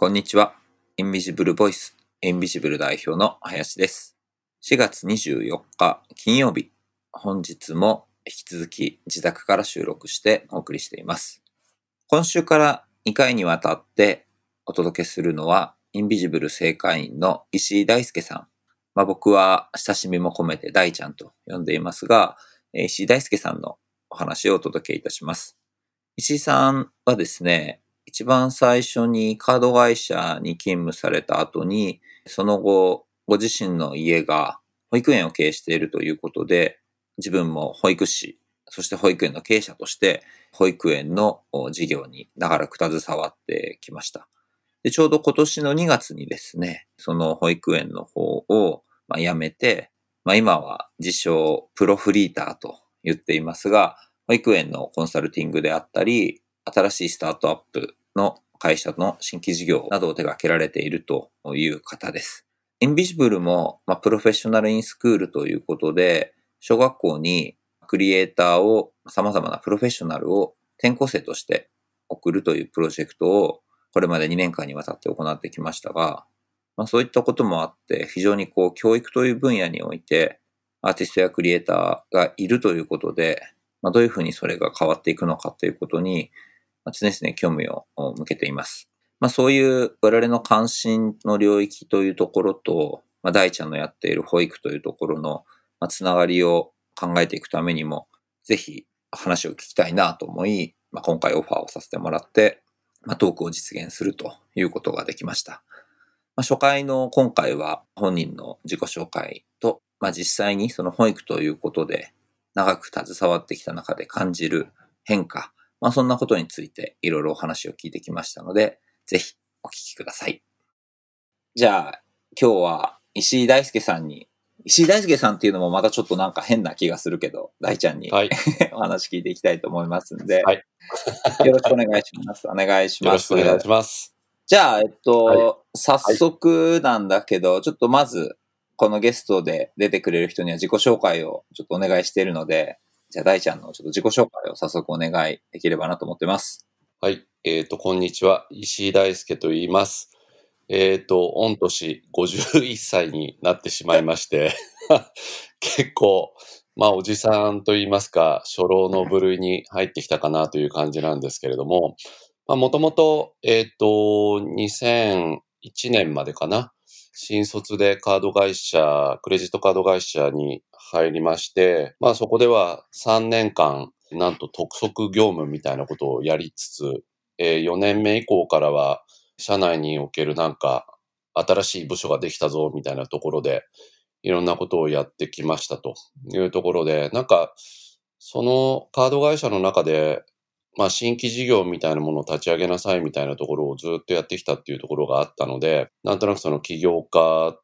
こんにちは。インビジブルボイス、インビジブル代表の林です。4月24日金曜日、本日も引き続き自宅から収録してお送りしています。今週から2回にわたってお届けするのは、インビジブル正会員の石井大輔さん。まあ、僕は親しみも込めて大ちゃんと呼んでいますが、石井大輔さんのお話をお届けいたします。石井さんはですね、一番最初にカード会社に勤務された後に、その後、ご自身の家が保育園を経営しているということで、自分も保育士、そして保育園の経営者として、保育園の事業に長らく携わってきました。で、ちょうど今年の2月にですね、その保育園の方を、ま、辞めて、まあ、今は自称プロフリーターと言っていますが、保育園のコンサルティングであったり、新しいスタートアップの会社の新規事業などを手掛けられているという方です。インビジブルも、まあ、プロフェッショナルインスクールということで、小学校にクリエイターを、様々なプロフェッショナルを転校生として送るというプロジェクトを、これまで2年間にわたって行ってきましたが、まあ、そういったこともあって、非常にこう、教育という分野において、アーティストやクリエイターがいるということで、まあ、どういうふうにそれが変わっていくのかということに、常々興味を向けています。まあ、そういう我々の関心の領域というところと、まあ、大ちゃんのやっている保育というところの、まあ、つながりを考えていくためにも、ぜひ話を聞きたいなと思い、まあ、今回オファーをさせてもらって、まあ、トークを実現するということができました。まあ、初回の今回は本人の自己紹介と、まあ、実際にその保育ということで長く携わってきた中で感じる変化、まあ、そんなことについていろいろお話を聞いてきましたので、ぜひお聞きください。じゃあ、今日は石井大輔さんに、石井大輔さんっていうのもまたちょっとなんか変な気がするけど、大ちゃんにはい。お話聞いていきたいと思いますんで、はい よろしくお願いします。お願いしよろます。しくお願いします。じゃあ、えっと、は早速なんだけど、ちょっとまず、このゲストで出てくれる人には自己紹介をちょっとお願いしているので、じゃあ大ちゃんのちょっと自己紹介を早速お願いできればなと思ってます。はい。えっ、と、こんにちは。石井大輔と言います。えっ、と、御年51歳になってしまいまして、結構、まあ、おじさんと言いますか、初老の部類に入ってきたかなという感じなんですけれども、まあ、もともと、えっ、と、2001年までかな。新卒でカード会社、クレジットカード会社に入りまして、まあそこでは3年間、なんと督促業務みたいなことをやりつつ、えー4年目以降からは、社内におけるなんか、新しい部署ができたぞみたいなところで、いろんなことをやってきましたと。いうところで、なんか、そのカード会社の中で、まあ、新規事業みたいなものを立ち上げなさいみたいなところをずっとやってきたっていうところがあったので、なんとなくその起業家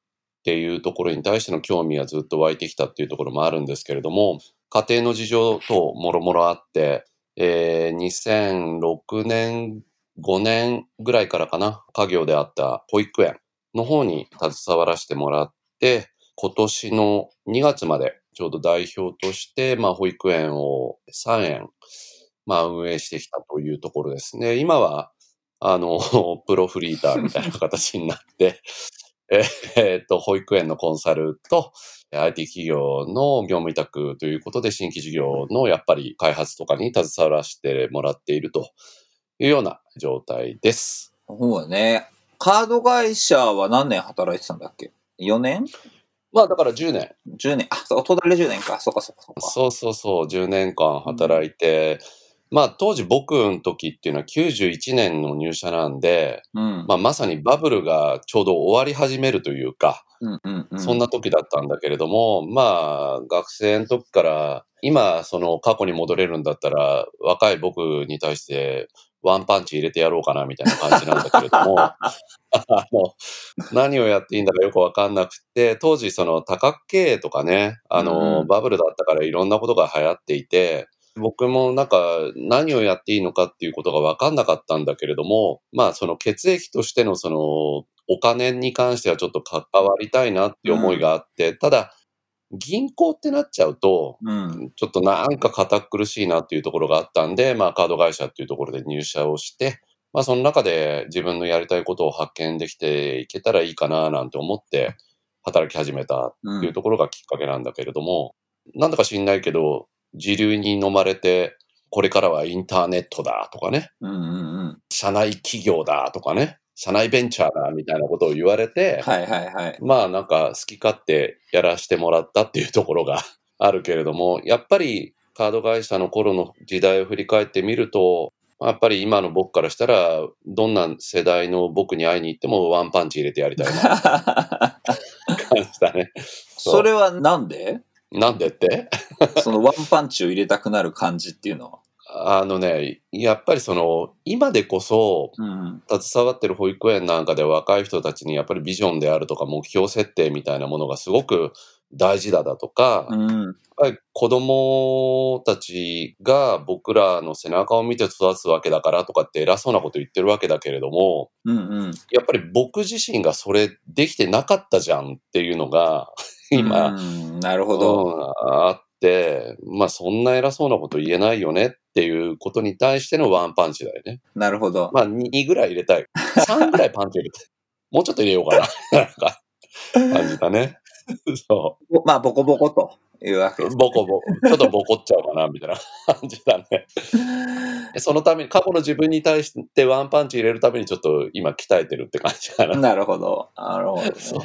っていうところに対しての興味がずっと湧いてきたっていうところもあるんですけれども、家庭の事情等もろもろあって、えー2006年、5年ぐらいからかな、家業であった保育園の方に携わらせてもらって、今年の2月までちょうど代表として、まあ、保育園を3園、まあ、運営してきたというところですね。今は、あの、プロフリーターみたいな形になって、えっと、保育園のコンサルと、IT 企業の業務委託ということで、新規事業のやっぱり開発とかに携わらせてもらっているというような状態です。そうだね。カード会社は何年働いてたんだっけ ?4 年？まあだから10年。?10 年。あ、そう、トータルで10年か。そうかそうかそうか。そうそうそう、10年間働いて、まあ当時僕の時っていうのは91年の入社なんで、うん。まあまさにバブルがちょうど終わり始めるというか、うんうんうん。そんな時だったんだけれども、まあ、学生の時から、今、その過去に戻れるんだったら、若い僕に対してワンパンチ入れてやろうかな、みたいな感じなんだけれども、あの、何をやっていいんだかよくわかんなくて、当時、その多角経営とかね、あの、うんバブルだったからいろんなことが流行っていて、僕もなんか何をやっていいのかっていうことがわかんなかったんだけれども、まあその血液としてのそのお金に関してはちょっと関わりたいなっていう思いがあって、ただ銀行ってなっちゃうと、うん。ちょっとなんか堅苦しいなっていうところがあったんで、まあカード会社っていうところで入社をして、まあその中で自分のやりたいことを発見できていけたらいいかななんて思って働き始めたっていうところがきっかけなんだけれども、なんだか知んないけど、時流に飲まれて、これからはインターネットだとかね、うんうんうん。社内企業だとかね、社内ベンチャーだみたいなことを言われて、はいはいはい。まあなんか好き勝手やらせてもらったっていうところが あるけれども、やっぱりカード会社の頃の時代を振り返ってみると、やっぱり今の僕からしたら、どんな世代の僕に会いに行ってもワンパンチ入れてやりたいな感じだね。それはなんで？なんでって？そのワンパンチを入れたくなる感じっていうのは？あのね、やっぱりその、今でこそ、うん。携わってる保育園なんかで若い人たちにやっぱりビジョンであるとか目標設定みたいなものがすごく大事だだとか、うん。やっぱり子供たちが僕らの背中を見て育つわけだからとかって偉そうなこと言ってるわけだけれども、うんうん。やっぱり僕自身がそれできてなかったじゃんっていうのが、今、うん、なるほど。うんあって、まあそんな偉そうなこと言えないよねっていうことに対してのワンパンチだよね。なるほど。まあ2ぐらい入れたい。3ぐらいパンチ入れたい。もうちょっと入れようかな。なんか、感じだね。そまあ、ボコボコというわけでう。す。ボコボコ、ちょっとボコっちゃおうかな、みたいな感じだね。そのために、過去の自分に対してワンパンチ入れるためにちょっと今鍛えてるって感じかな。なるほど。なるほど、ね。そう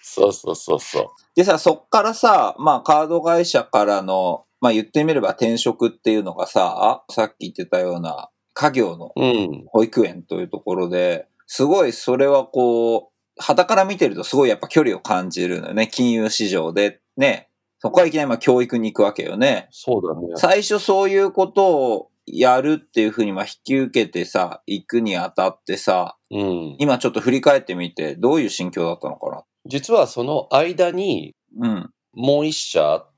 そうそうそうそう。でさ、そっからさ、まあ、カード会社からの、まあ、言ってみれば転職っていうのがさ、さっき言ってたような家業のうん。保育園というところで、すごいそれはこう、旗から見てるとすごいやっぱ距離を感じるのよね。金融市場でね。そこからいきなりまあ教育に行くわけよね。そうだね。最初そういうことをやるっていうふうにまあ引き受けてさ、行くにあたってさ、うん。今ちょっと振り返ってみて、どういう心境だったのかな？実はその間にうん。もう一社あって、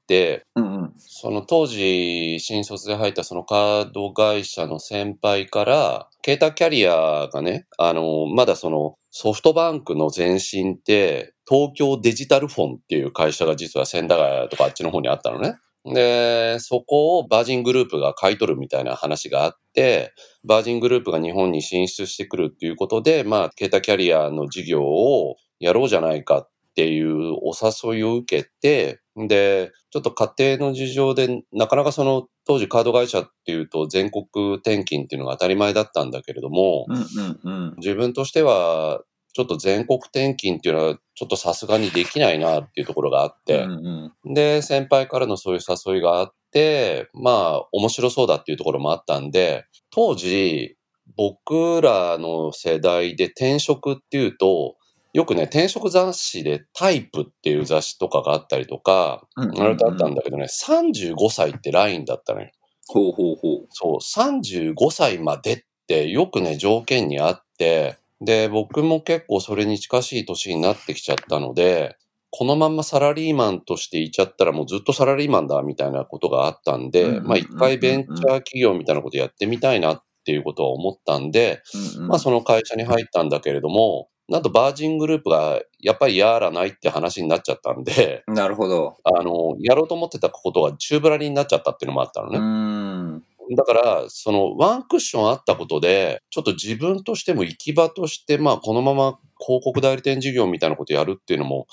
うんうん。その当時新卒で入ったそのカード会社の先輩から、携帯キャリアがね、あの、まだそのソフトバンクの前身って、東京デジタルフォンっていう会社が実は千駄ヶ谷とかあっちの方にあったのね。で、そこをバージングループが買い取るみたいな話があって、バージングループが日本に進出してくるっていうことで、まあ、携帯キャリアの事業をやろうじゃないかっていうお誘いを受けて、で、ちょっと家庭の事情で、なかなかその当時カード会社っていうと全国転勤っていうのが当たり前だったんだけれども、うんうんうん。自分としてはちょっと全国転勤っていうのはちょっとさすがにできないなっていうところがあって、うんうん。で、先輩からのそういう誘いがあって、まあ、面白そうだっていうところもあったんで、当時、僕らの世代で転職っていうと、よくね、転職雑誌でタイプっていう雑誌とかがあったりとか、うんうんうんあれとあったんだけどね、35歳ってラインだったのよ。ほうほうほう。そう、35歳までってよくね、条件にあって、で、僕も結構それに近しい年になってきちゃったので、このまんまサラリーマンとしていちゃったらもうずっとサラリーマンだみたいなことがあったんで、うんうんうんうんまあ一回ベンチャー企業みたいなことやってみたいなっていうことは思ったんで、うんうんまあその会社に入ったんだけれども、なんとバージングループがやっぱりやらないって話になっちゃったんで、なるほど。あの、やろうと思ってたことが宙ぶらりになっちゃったっていうのもあったのうね。ん。だから、そのワンクッションあったことで、ちょっと自分としても行き場として、まあこのまま広告代理店事業みたいなことやるっていうのも、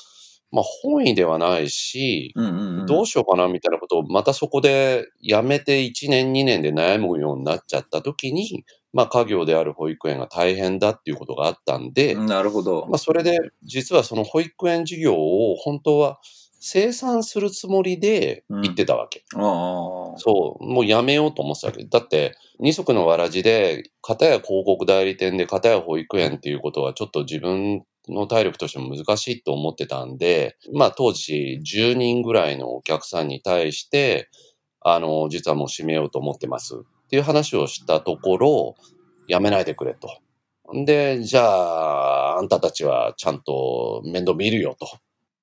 まあ本意ではないし、うんうんうん。どうしようかなみたいなことをまたそこでやめて1年2年で悩むようになっちゃった時に、まあ家業である保育園が大変だっていうことがあったんで、なるほど。まあそれで実はその保育園事業を本当は生産するつもりで行ってたわけ。ああ。そう、もうやめようと思ってたわけ。だって、二足のわらじで、片や広告代理店で、片や保育園っていうことはちょっと自分の体力としても難しいと思ってたんで、まあ当時10人ぐらいのお客さんに対して、あの、実はもう閉めようと思ってますっていう話をしたところ、やめないでくれと。で、じゃあ、あんたたちはちゃんと面倒見るよと。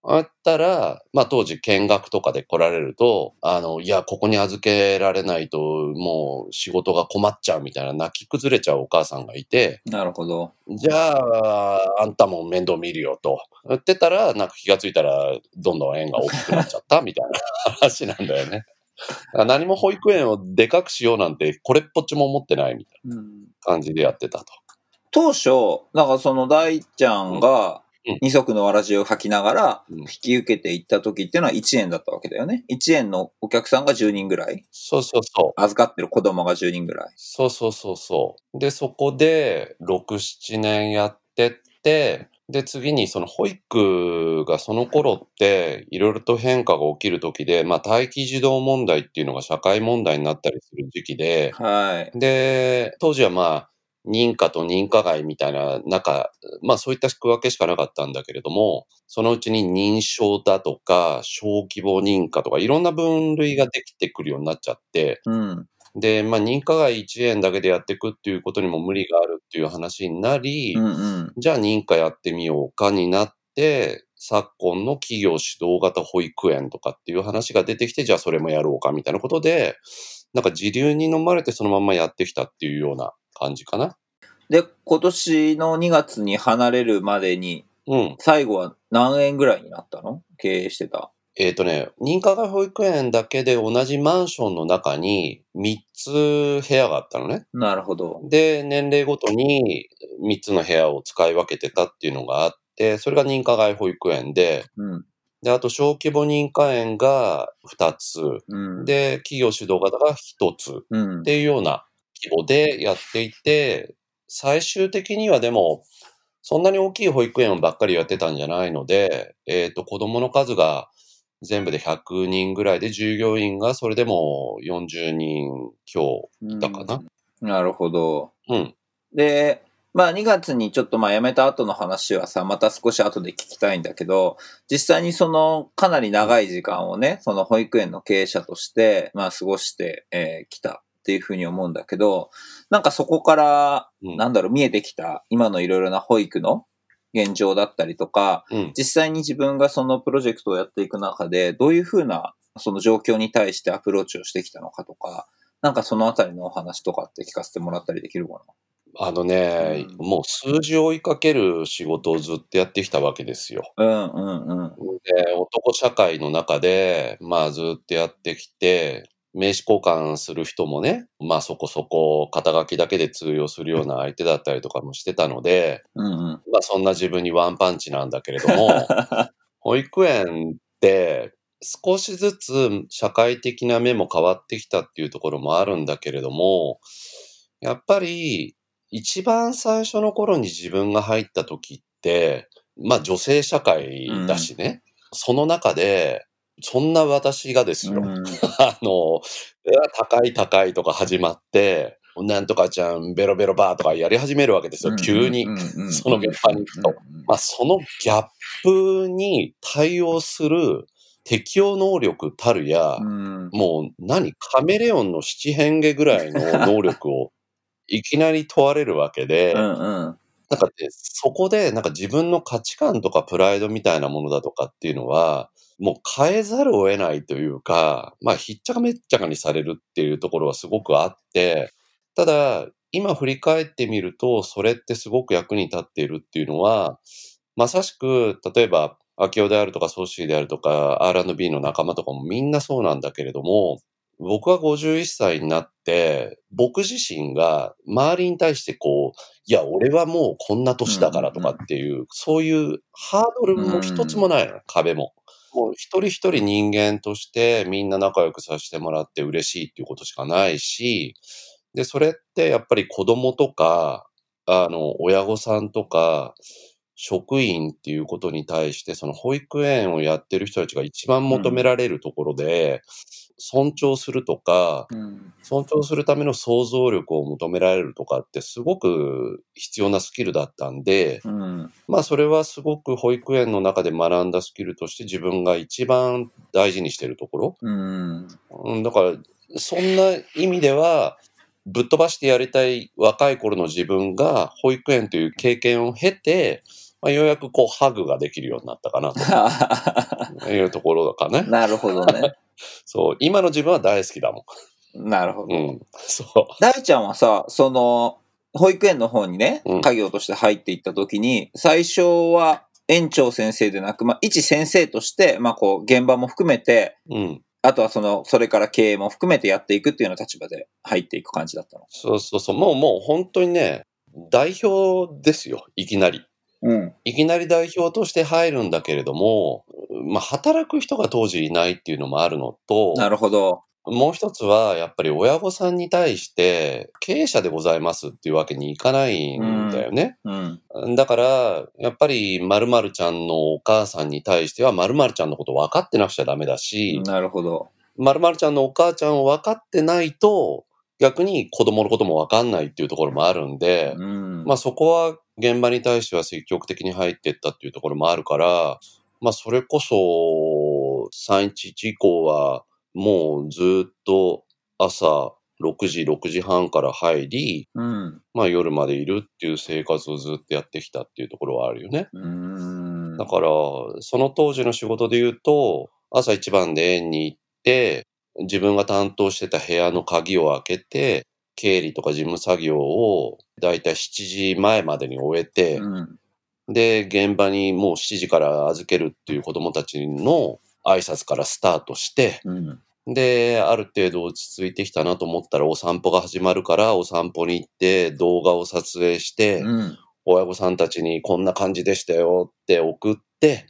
あったら、まあ当時見学とかで来られると、あの、いや、ここに預けられないと、もう仕事が困っちゃうみたいな泣き崩れちゃうお母さんがいて、なるほど。じゃあ、あんたも面倒見るよと。言ってたら、なんか気がついたら、どんどん円が大きくなっちゃったみたいな話なんだよね。何も保育園をでかくしようなんて、これっぽっちも思ってないみたいうんな感じでやってたと。当初、なんかその大ちゃんがうん二足のわらじを履きながらうん引き受けていった時っていうのは1円だったわけだよね。1円のお客さんが10人ぐらいそうそうそう。預かってる子供が10人ぐらい。そうそうそうそう。で、そこで、6、7年やってって、で、次にその保育がその頃って、いろいろと変化が起きる時で、まあ、待機児童問題っていうのが社会問題になったりする時期で、はい。で、当時はまあ、認可と認可外みたいな中、まあそういった区分けしかなかったんだけれども、そのうちに認証だとか、小規模認可とか、いろんな分類ができてくるようになっちゃって、うん。で、まあ認可外1円だけでやっていくっていうことにも無理があるっていう話になり、うんうん。じゃあ認可やってみようかになって、昨今の企業指導型保育園とかっていう話が出てきて、じゃあそれもやろうかみたいなことで、なんか時流に飲まれてそのまんまやってきたっていうような感じかな。で、今年の2月に離れるまでに、うん。最後は何円ぐらいになったの？経営してた。えっ、とね、認可外保育園だけで同じマンションの中に3つ部屋があったのね。なるほど。で、年齢ごとに3つの部屋を使い分けてたっていうのがあって、それが認可外保育園で、うん。で、あと小規模認可園が2つ、うん。、で、企業主導型が1つっうん。ていうような規模でやっていて、最終的にはでも、そんなに大きい保育園ばっかりやってたんじゃないので、えっ、と、子供の数が全部で100人ぐらいで、従業員がそれでも40人強だかな。なるほど。うん。で、まあ2月にちょっとまあ辞めた後の話はさ、また少し後で聞きたいんだけど、実際にそのかなり長い時間をね、その保育園の経営者として、まあ過ごしてき、えー来たっていうふうに思うんだけど、なんかそこから、うんなんだろう、見えてきた今のいろいろな保育の現状だったりとか、うん。実際に自分がそのプロジェクトをやっていく中で、どういうふうなその状況に対してアプローチをしてきたのかとか、なんかそのあたりのお話とかって聞かせてもらったりできるかあのね、うんもう数字を追いかける仕事をずっとやってきたわけですよ。なうんうんうん。で、男社会の中で、まあずっとやってきて、名刺交換する人もね、まあそこそこ肩書きだけで通用するような相手だったりとかもしてたので、うんうん。まあそんな自分にワンパンチなんだけれども、保育園って少しずつ社会的な目も変わってきたっていうところもあるんだけれども、やっぱり一番最初の頃に自分が入った時って、まあ女性社会だしね、その中で、そんな私がですよ、うん。あの、高い高いとか始まって、なんとかちゃんベロベロバーとかやり始めるわけですよ、急に。その現場に行くと。まあ、そのギャップに対応する適応能力たるや、うん。もう何カメレオンの七変化ぐらいの能力をいきなり問われるわけで、うんうんなんかね、そこでなんか自分の価値観とかプライドみたいなものだとかっていうのは、もう変えざるを得ないというか、まあ、ひっちゃかめっちゃかにされるっていうところはすごくあって、ただ、今振り返ってみると、それってすごく役に立っているっていうのは、まさしく、例えば、アキオであるとか、ソッシーであるとか、R&B の仲間とかもみんなそうなんだけれども、僕は51歳になって、僕自身が周りに対してこう、いや、俺はもうこんな年だからとかっていう、そういうハードルも一つもないの、壁も。もう一人一人人間としてみんな仲良くさせてもらって嬉しいっていうことしかないし、で、それってやっぱり子供とか、あの、親御さんとか、職員っていうことに対して、その保育園をやってる人たちが一番求められるところで、尊重するとか、うん尊重するための想像力を求められるとかってすごく必要なスキルだったんで、うんまあそれはすごく保育園の中で学んだスキルとして自分が一番大事にしてるところ。うんうん、だから、そんな意味では、ぶっ飛ばしてやりたい若い頃の自分が保育園という経験を経て、まあ、ようやくこうハグができるようになったかなと いうところかね。なるほどね。そう、今の自分は大好きだもなるほど。ん。うん、そう。大ちゃんはさ、その、保育園の方にねうん、家業として入っていった時に、最初は園長先生でなく、まあ、一先生として、まあ、こう、現場も含めて、うん。あとはその、それから経営も含めてやっていくっていうような立場で入っていく感じだったの。そうそうそう。もうもう本当にね、代表ですよ。いきなり。うん。いきなり代表として入るんだけれども、まあ、働く人が当時いないっていうのもあるのと、なるほど。もう一つは、やっぱり親御さんに対して、経営者でございますっていうわけにいかないんだよね。うん。だから、やっぱり、〇〇ちゃんのお母さんに対しては、〇〇ちゃんのこと分かってなくちゃダメだし、なるほど。〇〇ちゃんのお母ちゃんを分かってないと、逆に子供のことも分かんないっていうところもあるんで、うん。まあそこは現場に対しては積極的に入っていったっていうところもあるから、まあそれこそ311以降はもうずっと朝6時、6時半から入り、うん。まあ夜までいるっていう生活をずっとやってきたっていうところはあるよね。うん。だから、その当時の仕事で言うと、朝一番で園に行って、自分が担当してた部屋の鍵を開けて、経理とか事務作業をだいたい7時前までに終えて、うん。で、現場にもう7時から預けるっていう子供たちの挨拶からスタートして、うん。で、ある程度落ち着いてきたなと思ったらお散歩が始まるから、お散歩に行って動画を撮影して、うん。親御さんたちにこんな感じでしたよって送って、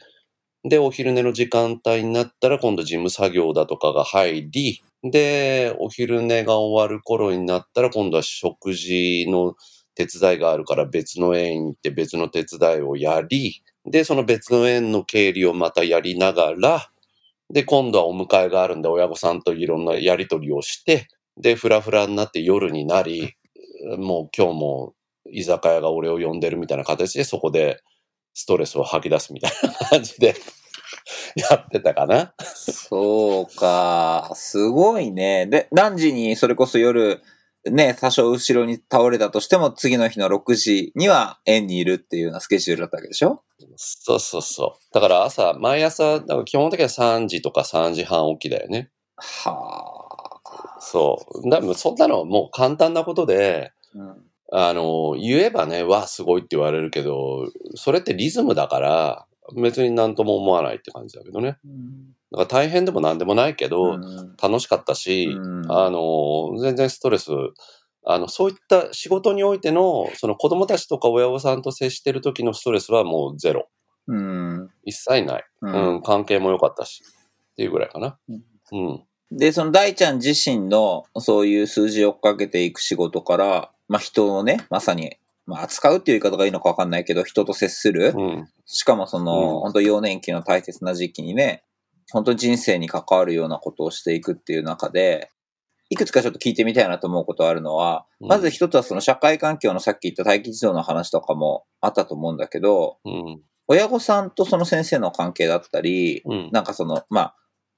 で、お昼寝の時間帯になったら今度事務作業だとかが入り、で、お昼寝が終わる頃になったら今度は食事の手伝いがあるから別の園に行って別の手伝いをやり、で、その別の園の経理をまたやりながら、で、今度はお迎えがあるんで親御さんといろんなやりとりをして、で、フラフラになって夜になり、もう今日も居酒屋が俺を呼んでるみたいな形でそこでストレスを吐き出すみたいな感じで。やってたかな？そうか。すごいね。で、何時にそれこそ夜、ね、多少後ろに倒れたとしても、次の日の6時には園にいるっていうようなスケジュールだったわけでしょ？そうそうそう。だから朝、毎朝、だから基本的には3時とか3時半起きだよね。はあ。そう。だからそんなのはもう簡単なことで、うん。あの、言えばね、わあ、すごいって言われるけど、それってリズムだから、別になんとも思わないって感じだけどね。だから大変でもなんでもないけど、うん楽しかったし、うんあの、全然ストレス、あの、そういった仕事においての、その子供たちとか親御さんと接してる時のストレスはもうゼロ。うん。一切ない。ううんん、関係も良かったし。っていうぐらいかな。うんうん。で、その大ちゃん自身のそういう数字を追っかけていく仕事から、まあ人をね、まさに、まあ扱うっていう言い方がいいのかわかんないけど、人と接する。うん。しかもその、うん本当幼年期の大切な時期にね、本当人生に関わるようなことをしていくっていう中で、いくつかちょっと聞いてみたいなと思うことあるのは、うんまず一つはその社会環境のさっき言った待機児童の話とかもあったと思うんだけど、うん。親御さんとその先生の関係だったり、うん。なんかその、まあ、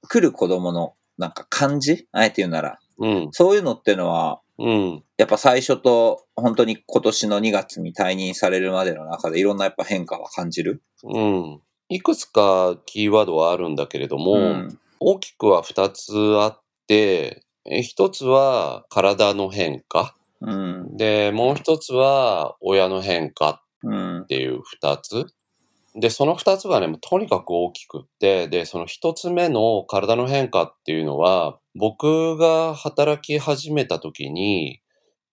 来る子供のなんか感じあえて言うなら、うん。そういうのってのは、うん。やっぱ最初と本当に今年の2月に退任されるまでの中でいろんなやっぱ変化は感じる？うん。いくつかキーワードはあるんだけれども、うん。大きくは二つあって、え一つは体の変化。うん。で、もう一つは親の変化うんっ。ていう二つ。で、その二つがね、とにかく大きくって、で、その一つ目の体の変化っていうのは、僕が働き始めた時に、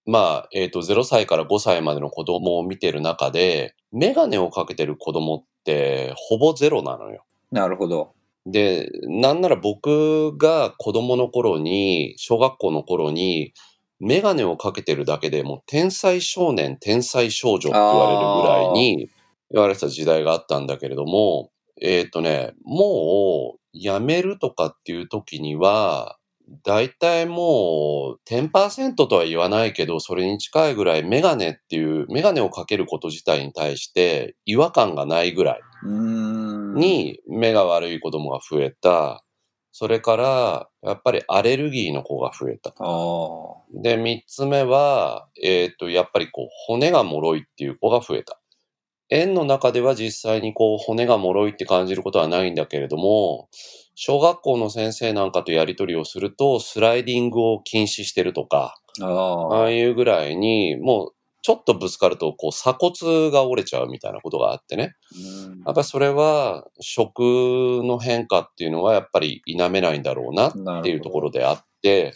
まあ、えっ、と、0歳から5歳までの子供を見てる中で、メガネをかけてる子供ってほぼゼロなのよ。なるほど。で、なんなら僕が子供の頃に、小学校の頃に、メガネをかけてるだけでもう天才少年、天才少女って言われるぐらいに言われてた時代があったんだけれども、えっ、とね、もう辞めるとかっていう時には、だいたいもう10%とは言わないけど、それに近いぐらいメガネっていう、メガネをかけること自体に対して違和感がないぐらいに目が悪い子供が増えた。それから、やっぱりアレルギーの子が増えた。で、三つ目は、えっ、と、やっぱりこう、骨が脆いっていう子が増えた。園の中では実際にこう、骨が脆いって感じることはないんだけれども、小学校の先生なんかとやりとりをすると、スライディングを禁止してるとか、ああ。いうぐらいに、もう、ちょっとぶつかると、こう鎖骨が折れちゃうみたいなことがあってね。うんやっぱりそれは、食の変化っていうのはやっぱり否めないんだろうなっていうところであって、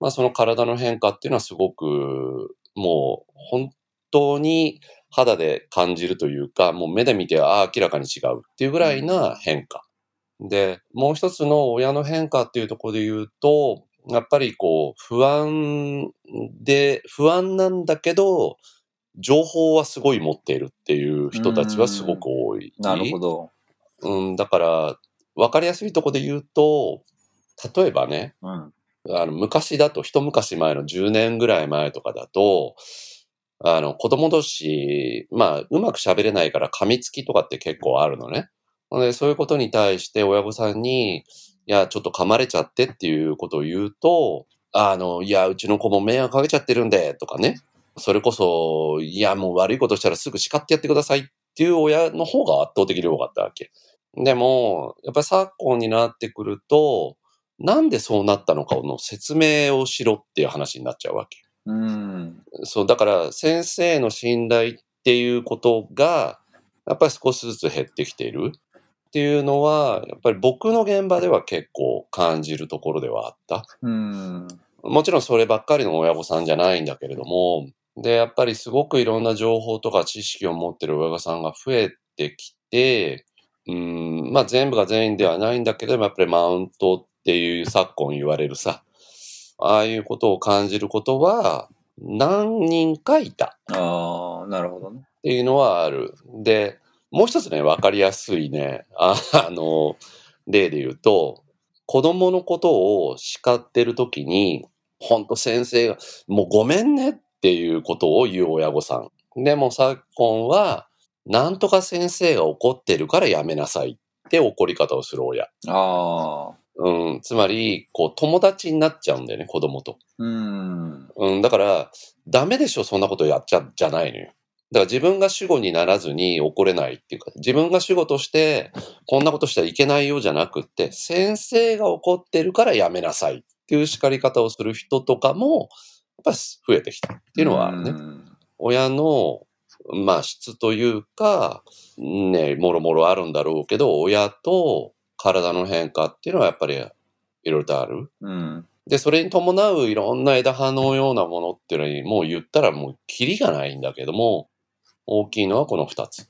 まあその体の変化っていうのはすごく、もう本当に肌で感じるというか、もう目で見て、ああ、明らかに違うっていうぐらいな変化。で、もう一つの親の変化っていうところで言うと、やっぱりこう、不安で、不安なんだけど、情報はすごい持っているっていう人たちはすごく多い。なるほど。うん、だから、わかりやすいところで言うと、例えばね、うん。あの、昔だと、一昔前の10年ぐらい前とかだと、あの、子供同士、まあ、うまく喋れないから噛みつきとかって結構あるのね。で、そういうことに対して親御さんに、いや、ちょっと噛まれちゃってっていうことを言うと、あの、いや、うちの子も迷惑かけちゃってるんで、とかね。それこそ、いや、もう悪いことしたらすぐ叱ってやってくださいっていう親の方が圧倒的に多かったわけ。でも、やっぱり昨今になってくると、なんでそうなったのかの説明をしろっていう話になっちゃうわけ。うん。そう、だから先生の信頼っていうことが、やっぱり少しずつ減ってきているっていうのは、やっぱり僕の現場では結構感じるところではあった。うん。もちろんそればっかりの親御さんじゃないんだけれども、で、やっぱりすごくいろんな情報とか知識を持ってる親御さんが増えてきて、うん、まあ全部が全員ではないんだけど、やっぱりマウントっていう昨今言われるさ、ああいうことを感じることは何人かいたああ、なるほどね。っていうのはある。で、もう一つね、わかりやすいね、あ あの、例で言うと、子供のことを叱ってるときに、ほんと先生が、もうごめんねっていうことを言う親御さん。でも昨今は、なんとか先生が怒ってるからやめなさいって怒り方をする親。ああ。うん、つまり、こう、友達になっちゃうんだよね、子供と。うん。うん、だから、ダメでしょ、そんなことやっちゃ、じゃないのよ。だから自分が主語にならずに怒れないっていうか、自分が主語として、こんなことしたらいけないよじゃなくって、先生が怒ってるからやめなさいっていう叱り方をする人とかも、やっぱり増えてきたっていうのはあるね。うん親の、まあ質というか、ね、もろもろあるんだろうけど、親と体の変化っていうのはやっぱりいろいろとある。うん。で、それに伴ういろんな枝葉のようなものっていうのに、もう言ったらもうキリがないんだけども、大きいのはこの二つ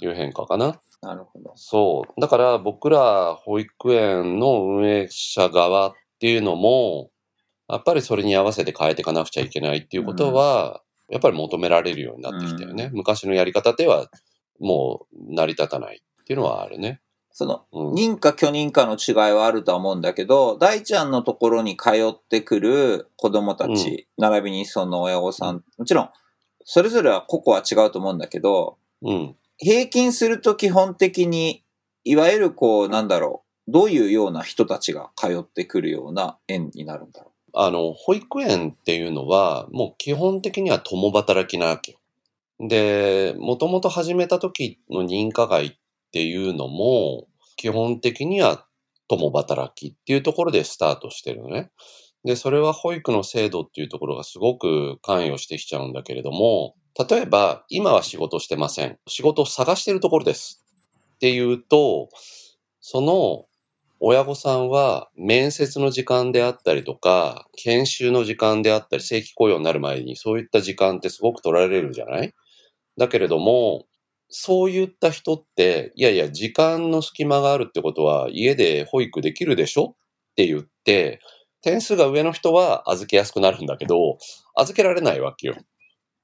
いう変化かな。なるほど。そう。だから僕ら保育園の運営者側っていうのも、やっぱりそれに合わせて変えていかなくちゃいけないっていうことは、やっぱり求められるようになってきたよね。昔のやり方ではもう成り立たないっていうのはあるね。その、うん。認可許認可の違いはあるとは思うんだけど、大ちゃんのところに通ってくる子供たち、並びにその親御さん、もちろん、それぞれは個々は違うと思うんだけど、うん。平均すると基本的に、いわゆるこう、なんだろう、どういうような人たちが通ってくるような園になるんだろあの、保育園っていうのは、もう基本的には共働きなわけよ。で、もともと始めた時の認可外っっていうのも、基本的には共働きっていうところでスタートしてるのね。で、それは保育の制度っていうところがすごく関与してきちゃうんだけれども、例えば、今は仕事してません。仕事を探してるところです。っていうと、その親御さんは面接の時間であったりとか、研修の時間であったり、正規雇用になる前にそういった時間ってすごく取られるじゃない？だけれども、そういった人って、いやいや、時間の隙間があるってことは家で保育できるでしょって言って、点数が上の人は預けやすくなるんだけど、預けられないわけよ。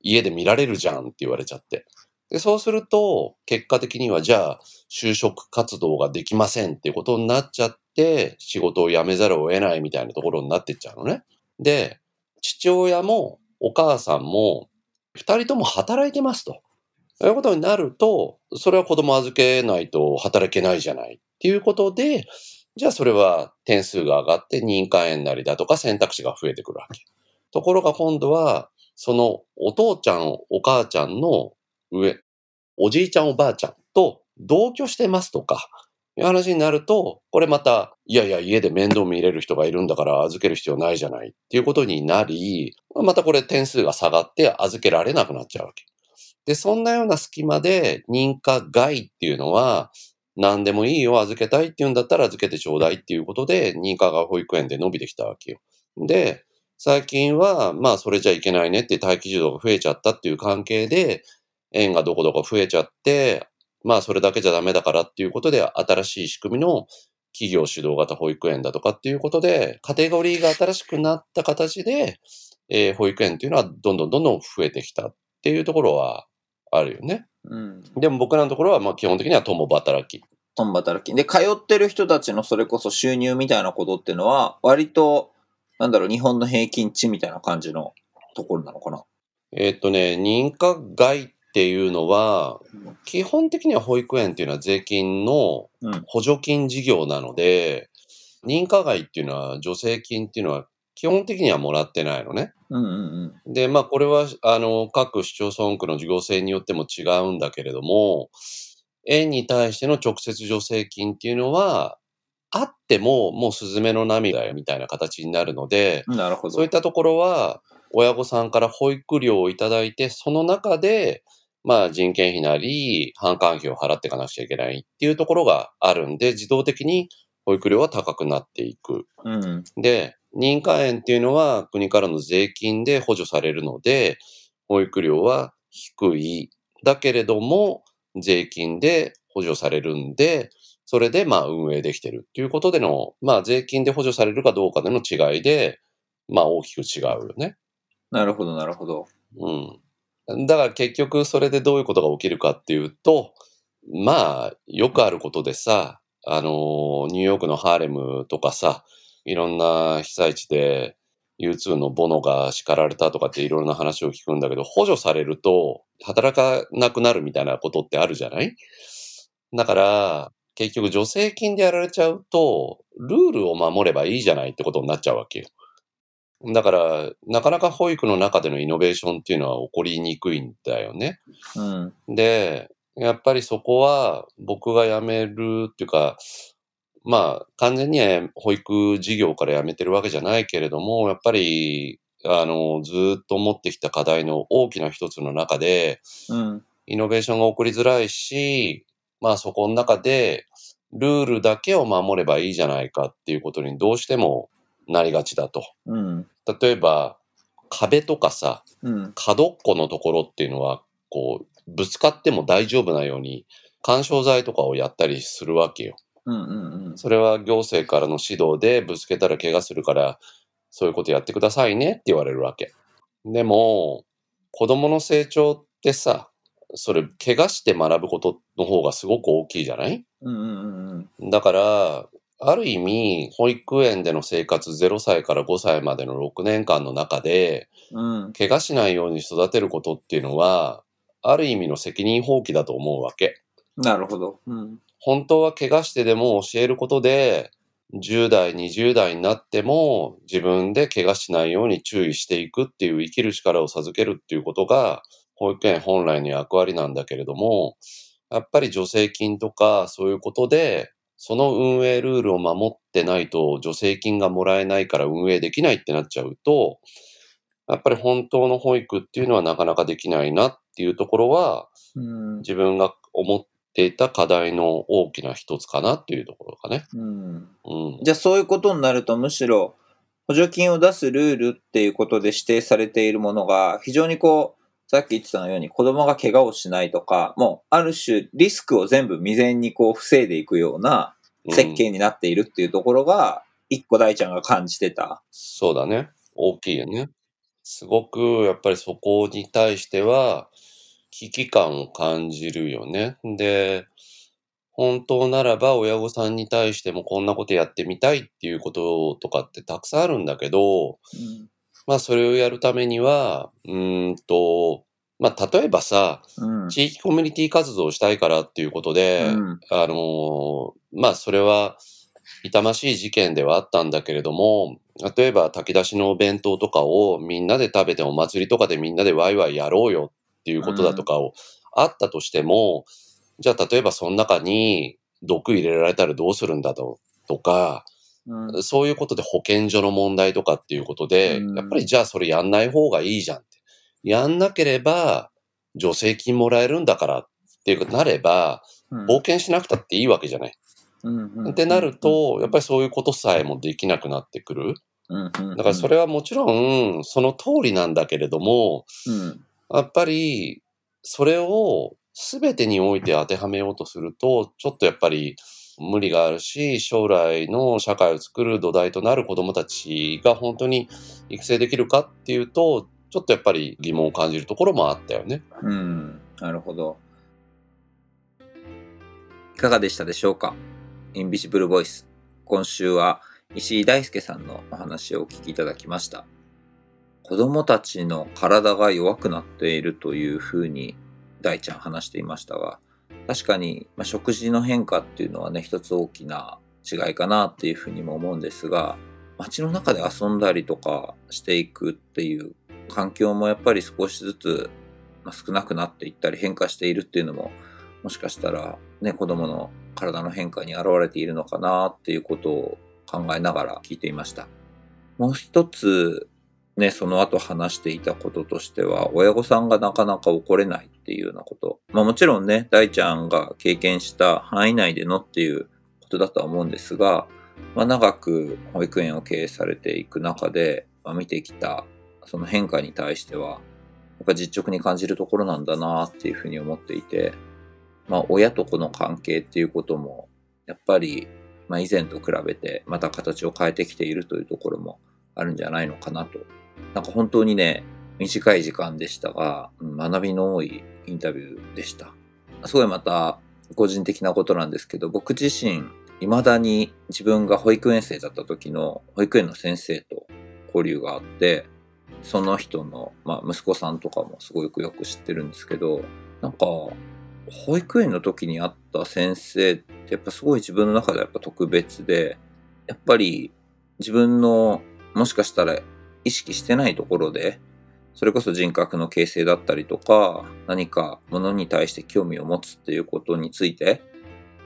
家で見られるじゃんって言われちゃって。で、そうすると、結果的には、じゃあ、就職活動ができませんっていうことになっちゃって、仕事を辞めざるを得ないみたいなところになってっちゃうのね。で、父親もお母さんも、二人とも働いてますと。そういうことになると、それは子供預けないと働けないじゃないっていうことで、じゃあそれは点数が上がって認可園なりだとか選択肢が増えてくるわけ。ところが今度は、そのお父ちゃん、お母ちゃんの上、おじいちゃんおばあちゃんと同居してますとか、いう話になると、これまた、いやいや、家で面倒見れる人がいるんだから預ける必要ないじゃないっていうことになり、またこれ点数が下がって預けられなくなっちゃうわけ。で、そんなような隙間で認可外っていうのは、何でもいいよ、預けたいって言うんだったら預けてちょうだいっていうことで、認可外保育園で伸びてきたわけよ。で、最近は、まあそれじゃいけないねって待機児童が増えちゃったっていう関係で、園がどこどこ増えちゃって、まあそれだけじゃダメだからっていうことで、新しい仕組みの企業主導型保育園だとかっていうことで、カテゴリーが新しくなった形で、えー、保育園っていうのはどんどんどんどん増えてきたっていうところはあるよね。うん。でも僕らのところはまあ基本的には共働き。共働き。で、通ってる人たちのそれこそ収入みたいなことっていうのは、割と、なんだろう、日本の平均値みたいな感じのところなのかな。えー、っとね、認可外っていうのは、基本的には保育園っていうのは税金の補助金事業なので、うん、認可外っていうのは助成金っていうのは基本的にはもらってないのね。うんうんうん、で、まあこれは、あの、各市町村区の事業性によっても違うんだけれども、園に対しての直接助成金っていうのは、あっても、もうスズメの涙みたいな形になるので、なるほど。そういったところは、親御さんから保育料をいただいて、その中で、まあ人件費なり、販管費を払っていかなくちゃいけないっていうところがあるんで、自動的に保育料は高くなっていく。うん、で、認可園っていうのは国からの税金で補助されるので、保育料は低い。だけれども、税金で補助されるんで、それでまあ運営できてるっていうことでの、まあ税金で補助されるかどうかでの違いで、まあ大きく違うよね。なるほど、なるほど。うん。だから結局それでどういうことが起きるかっていうと、まあ、よくあることでさ、あの、ニューヨークのハーレムとかさ、いろんな被災地で U2 のボノが叱られたとかっていろいろな話を聞くんだけど、補助されると働かなくなるみたいなことってあるじゃない？だから、結局助成金でやられちゃうと、ルールを守ればいいじゃないってことになっちゃうわけよ。だから、なかなか保育の中でのイノベーションっていうのは起こりにくいんだよね。うん、で、やっぱりそこは僕が辞めるっていうか、まあ、完全には保育事業から辞めてるわけじゃないけれども、やっぱり、あの、ずっと持ってきた課題の大きな一つの中で、うん、イノベーションが起こりづらいし、まあそこの中で、ルールだけを守ればいいじゃないかっていうことにどうしてもなりがちだと。うん、例えば、壁とかさ、うん、角っこのところっていうのは、こう、ぶつかっても大丈夫なように、干渉剤とかをやったりするわけよ。うんうんうん、それは行政からの指導でぶつけたら怪我するから、そういうことやってくださいねって言われるわけ。でも、子供の成長ってさ、それ、怪我して学ぶことの方がすごく大きいじゃない、うんうんうん、だから、ある意味、保育園での生活0歳から5歳までの6年間の中で、うん、怪我しないように育てることっていうのは、ある意味の責任放棄だと思うわけ。なるほど。うん、本当は怪我してでも教えることで、10代、20代になっても自分で怪我しないように注意していくっていう生きる力を授けるっていうことが保育園本来の役割なんだけれども、やっぱり助成金とかそういうことでその運営ルールを守ってないと助成金がもらえないから運営できないってなっちゃうと、やっぱり本当の保育っていうのはなかなかできないなっていうところは、うん、自分が思っていた課題の大きな一つかなっていうところかね。うん。うん、じゃあそういうことになるとむしろ補助金を出すルールっていうことで指定されているものが非常にこうさっき言ってたのように子供が怪我をしないとか、もうある種リスクを全部未然にこう防いでいくような設計になっているっていうところが、一個大ちゃんが感じてた。そうだね。大きいよね。すごくやっぱりそこに対しては危機感を感じるよね。で、本当ならば親御さんに対してもこんなことやってみたいっていうこととかってたくさんあるんだけど、うん、まあそれをやるためには、うんと、まあ例えばさ、うん、地域コミュニティ活動をしたいからっていうことで、うん、あの、まあそれは痛ましい事件ではあったんだけれども、例えば炊き出しのお弁当とかをみんなで食べてお祭りとかでみんなでワイワイやろうよっていうことだとかをあったとしても、じゃあ例えばその中に、毒入れられたらどうするんだととか、うんそういうことで保健所の問題とかっていうことで、うんやっぱりじゃあそれやんない方がいいじゃんって。やんなければ助成金もらえるんだからっていうことになれば、冒険しなくたっていいわけじゃない。ってなると、やっぱりそういうことさえもできなくなってくる。だからそれはもちろんその通りなんだけれども、うんやっぱりそれを全てにおいて当てはめようとすると、ちょっとやっぱり無理があるし、将来の社会を作る土台となる子供たちが本当に育成できるかっていうと、ちょっとやっぱり疑問を感じるところもあったよね。うん、なるほど。いかがでしたでしょうか？インビジブルボイス。今週は石井大輔さんのお話をお聞きいただきました。子供たちの体が弱くなっているというふうに大ちゃん話していましたが、確かに、ま、食事の変化っていうのはね、一つ大きな違いかなっていうふうにも思うんですが、街の中で遊んだりとかしていくっていう環境もやっぱり少しずつま少なくなっていったり変化しているっていうのももしかしたらね子供の体の変化に現れているのかなっていうことを考えながら聞いていました。もう一つね、その後話していたこととしては、親御さんがなかなか怒れないっていうようなこと。まあもちろんね、大ちゃんが経験した範囲内でのっていうことだとは思うんですが、まあ長く保育園を経営されていく中で、まあ、見てきたその変化に対しては、やっぱ実直に感じるところなんだなっていうふうに思っていて、まあ親と子の関係っていうことも、やっぱり、まあ以前と比べてまた形を変えてきているというところもあるんじゃないのかなと。なんか本当にね、短い時間でしたが、学びの多いインタビューでした。すごいまた個人的なことなんですけど、僕自身、未だに自分が保育園生だった時の保育園の先生と交流があって、その人の、まあ、息子さんとかもすごくよく知ってるんですけど、なんか、保育園の時に会った先生ってやっぱすごい自分の中でやっぱ特別で、やっぱり自分のもしかしたら意識してないところで、それこそ人格の形成だったりとか、何かものに対して興味を持つっていうことについて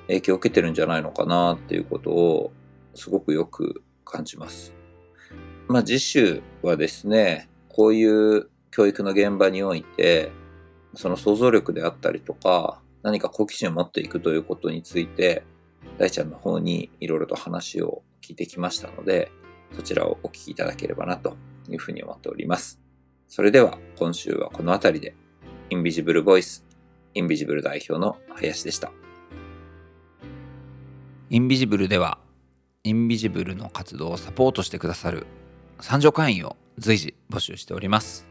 影響を受けてるんじゃないのかなっていうことをすごくよく感じます。まあ次週はですね、こういう教育の現場において、その想像力であったりとか、何か好奇心を持っていくということについて、大ちゃんの方にいろいろと話を聞いてきましたので、そちらをお聞きいただければなというふうに思っております。それでは今週はこの辺りで、インビジブルボイス、インビジブル代表の林でした。インビジブルでは、インビジブルの活動をサポートしてくださる賛助会員を随時募集しております。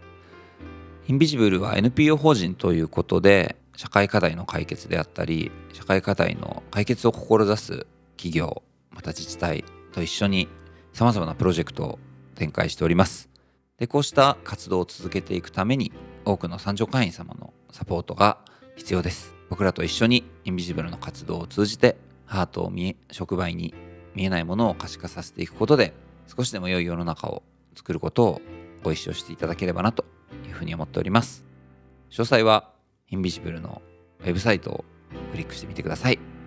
インビジブルは NPO 法人ということで、社会課題の解決であったり、社会課題の解決を志す企業、また自治体と一緒に様々なプロジェクトを展開しております。で、こうした活動を続けていくために、多くの参上会員様のサポートが必要です。僕らと一緒にインビジブルの活動を通じて、ハートを見え、触媒に見えないものを可視化させていくことで、少しでも良い世の中を作ることをご一緒していただければなというふうに思っております。詳細はインビジブルのウェブサイトをクリックしてみてください。